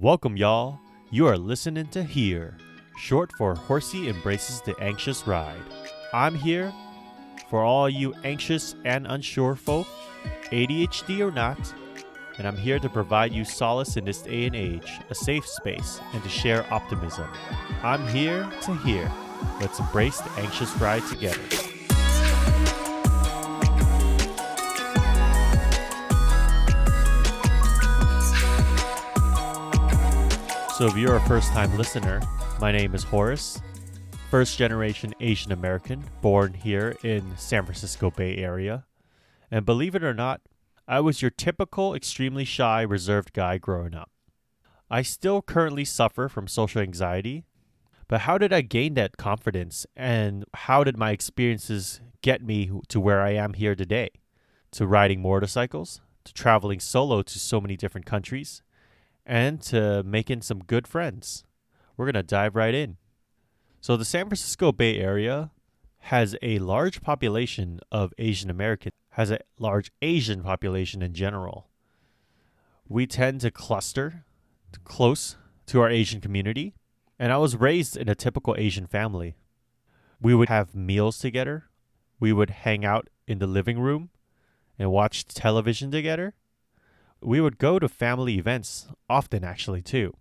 Welcome, y'all. You are listening to HEAR, short for Horsea Embraces the Anxious Ride. I'm here for all you anxious and unsure folk, ADHD or not, and I'm here to provide you solace in this day and age, a safe space, and to share optimism. I'm here to hear. Let's embrace the anxious ride together. So, if you're a first time listener, my name is Horace, first generation Asian American, born here in San Francisco Bay Area. And believe it or not, I was your typical extremely shy, reserved guy growing up. I still currently suffer from social anxiety, but how did I gain that confidence and how did my experiences get me to where I am here today? To riding motorcycles, to traveling solo to so many different countries, and to making some good friends. We're going to dive right in. So, the San Francisco Bay Area has a large population of Asian Americans, has a large Asian population in general. We tend to cluster close to our Asian community, and I was raised in a typical Asian family. We would have meals together, we would hang out in the living room and watch television together we would go to family events often, actually, too.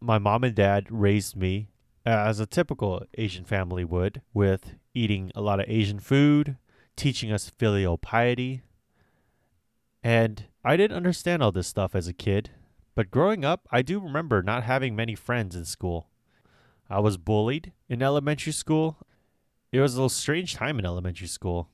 My mom and dad raised me uh, as a typical Asian family would, with eating a lot of Asian food, teaching us filial piety. And I didn't understand all this stuff as a kid, but growing up, I do remember not having many friends in school. I was bullied in elementary school. It was a little strange time in elementary school.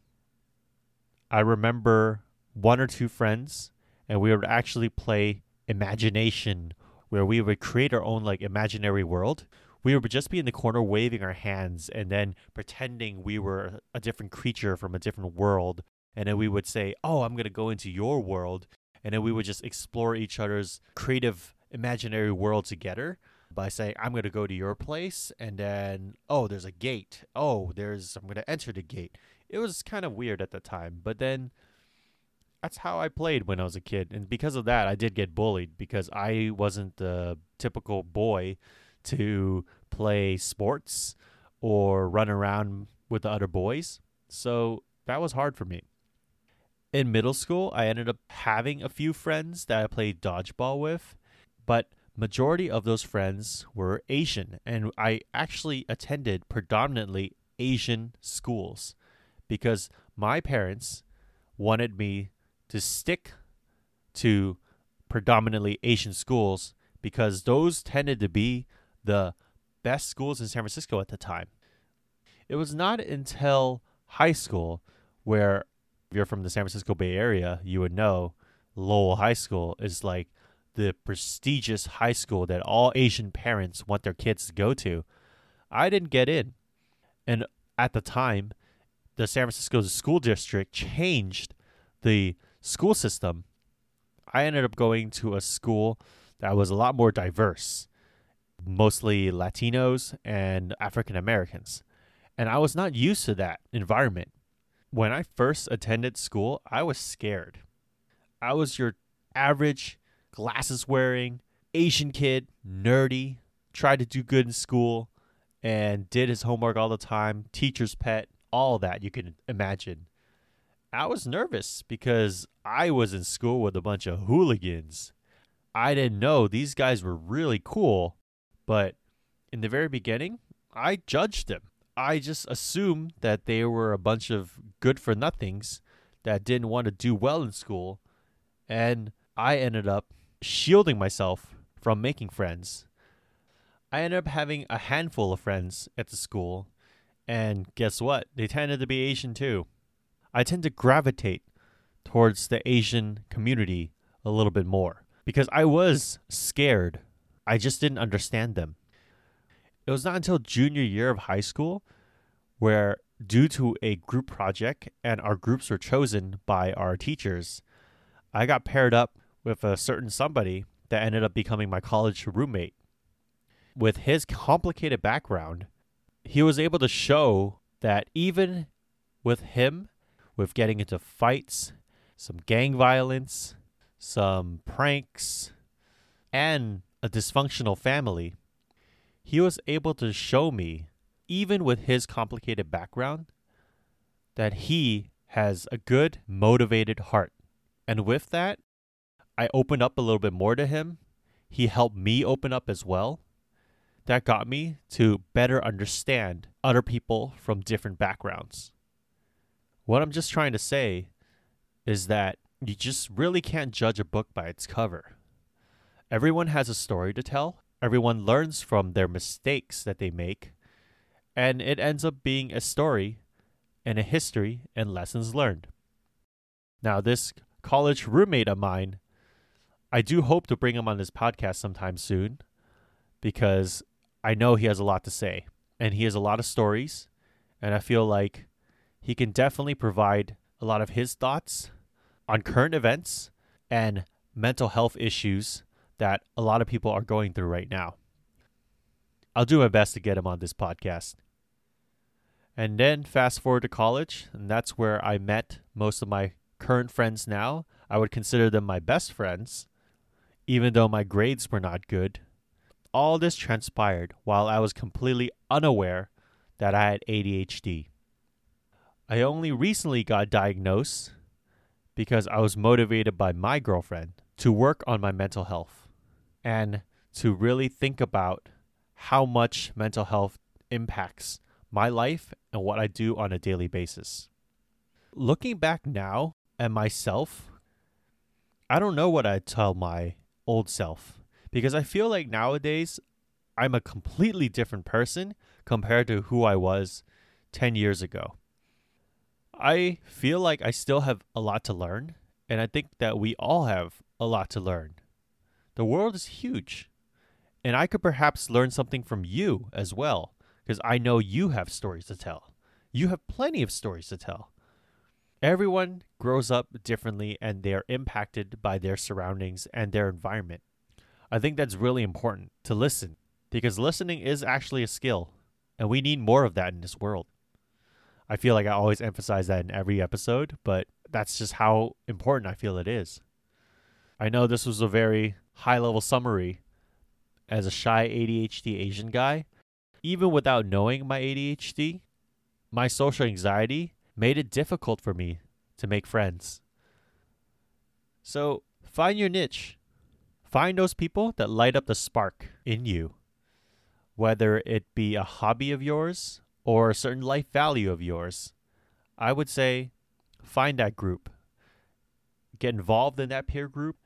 I remember one or two friends and we would actually play imagination where we would create our own like imaginary world. We would just be in the corner waving our hands and then pretending we were a different creature from a different world. And then we would say oh i'm going to go into your world. And then we would just explore each other's creative imaginary world together by saying i'm going to go to your place. And then oh there's a gate. Oh there's i'm going to enter the gate. It was kind of weird at the time but then that's how I played when I was a kid, and because of that, I did get bullied because I wasn't the typical boy to play sports or run around with the other boys. So that was hard for me. In middle school, I ended up having a few friends that I played dodgeball with, but majority of those friends were Asian, and I actually attended predominantly Asian schools because my parents wanted me to stick to predominantly Asian schools because those tended to be the best schools in San Francisco at the time. It was not until high school where if you're from the San Francisco Bay Area, you would know Lowell High School is like the prestigious high school that all Asian parents want their kids to go to. I didn't get in. And at the time, the San Francisco school district changed the school system, I ended up going to a school that was a lot more diverse, mostly Latinos and African Americans. And I was not used to that environment. When I first attended school, I was scared. I was your average glasses wearing Asian kid, nerdy, tried to do good in school, and did his homework all the time, teacher's pet, all that you can imagine. I was nervous because I was in school with a bunch of hooligans. I didn't know these guys were really cool, but in the very beginning, I judged them. I just assumed that they were a bunch of good for nothings that didn't want to do well in school, and I ended up shielding myself from making friends. I ended up having a handful of friends at the school, and guess what? They tended to be Asian too. I tend to gravitate towards the Asian community a little bit more because I was scared. I just didn't understand them. It was not until junior year of high school where, due to a group project and our groups were chosen by our teachers, I got paired up with a certain somebody that ended up becoming my college roommate. With his complicated background, he was able to show that even with him with getting into fights, some gang violence, some pranks, and a dysfunctional family, he was able to show me, even with his complicated background, that he has a good, motivated heart. And with that, I opened up a little bit more to him. He helped me open up as well. That got me to better understand other people from different backgrounds. What I'm just trying to say is that you just really can't judge a book by its cover. Everyone has a story to tell, everyone learns from their mistakes that they make, and it ends up being a story and a history and lessons learned. Now, this college roommate of mine, I do hope to bring him on this podcast sometime soon because I know he has a lot to say and he has a lot of stories. And I feel like he can definitely provide a lot of his thoughts on current events and mental health issues that a lot of people are going through right now. I'll do my best to get him on this podcast. And then fast forward to college, and that's where I met most of my current friends now. I would consider them my best friends, even though my grades were not good. All this transpired while I was completely unaware that I had ADHD. I only recently got diagnosed because I was motivated by my girlfriend to work on my mental health and to really think about how much mental health impacts my life and what I do on a daily basis. Looking back now at myself, I don't know what I'd tell my old self because I feel like nowadays I'm a completely different person compared to who I was 10 years ago. I feel like I still have a lot to learn, and I think that we all have a lot to learn. The world is huge, and I could perhaps learn something from you as well because I know you have stories to tell. You have plenty of stories to tell. Everyone grows up differently and they're impacted by their surroundings and their environment. I think that's really important to listen because listening is actually a skill and we need more of that in this world. I feel like I always emphasize that in every episode, but that's just how important I feel it is. I know this was a very high level summary as a shy ADHD Asian guy, even without knowing my ADHD, my social anxiety made it difficult for me to make friends. So find your niche. Find those people that light up the spark in you, whether it be a hobby of yours or a certain life value of yours. I would say find that group, get involved in that peer group,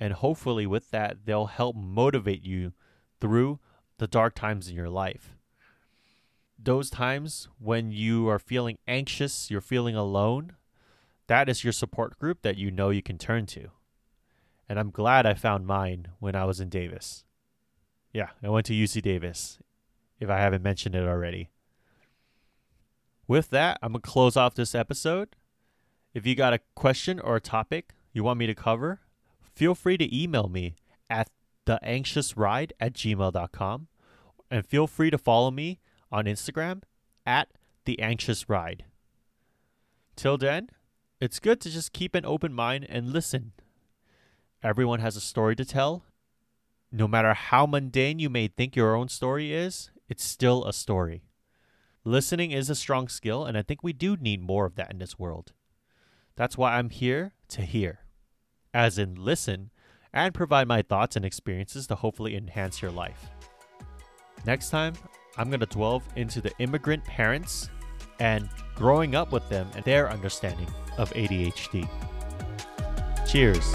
and hopefully, with that, they'll help motivate you through the dark times in your life those times when you are feeling anxious, you're feeling alone, that is your support group that you know you can turn to. And I'm glad I found mine when I was in Davis. Yeah, I went to UC Davis, if I haven't mentioned it already. With that, I'm going to close off this episode. If you got a question or a topic you want me to cover, feel free to email me at theanxiousride at gmail.com and feel free to follow me on Instagram at the anxious ride. Till then, it's good to just keep an open mind and listen. Everyone has a story to tell. No matter how mundane you may think your own story is, it's still a story. Listening is a strong skill, and I think we do need more of that in this world. That's why I'm here to hear, as in listen, and provide my thoughts and experiences to hopefully enhance your life. Next time, I'm going to delve into the immigrant parents and growing up with them and their understanding of ADHD. Cheers.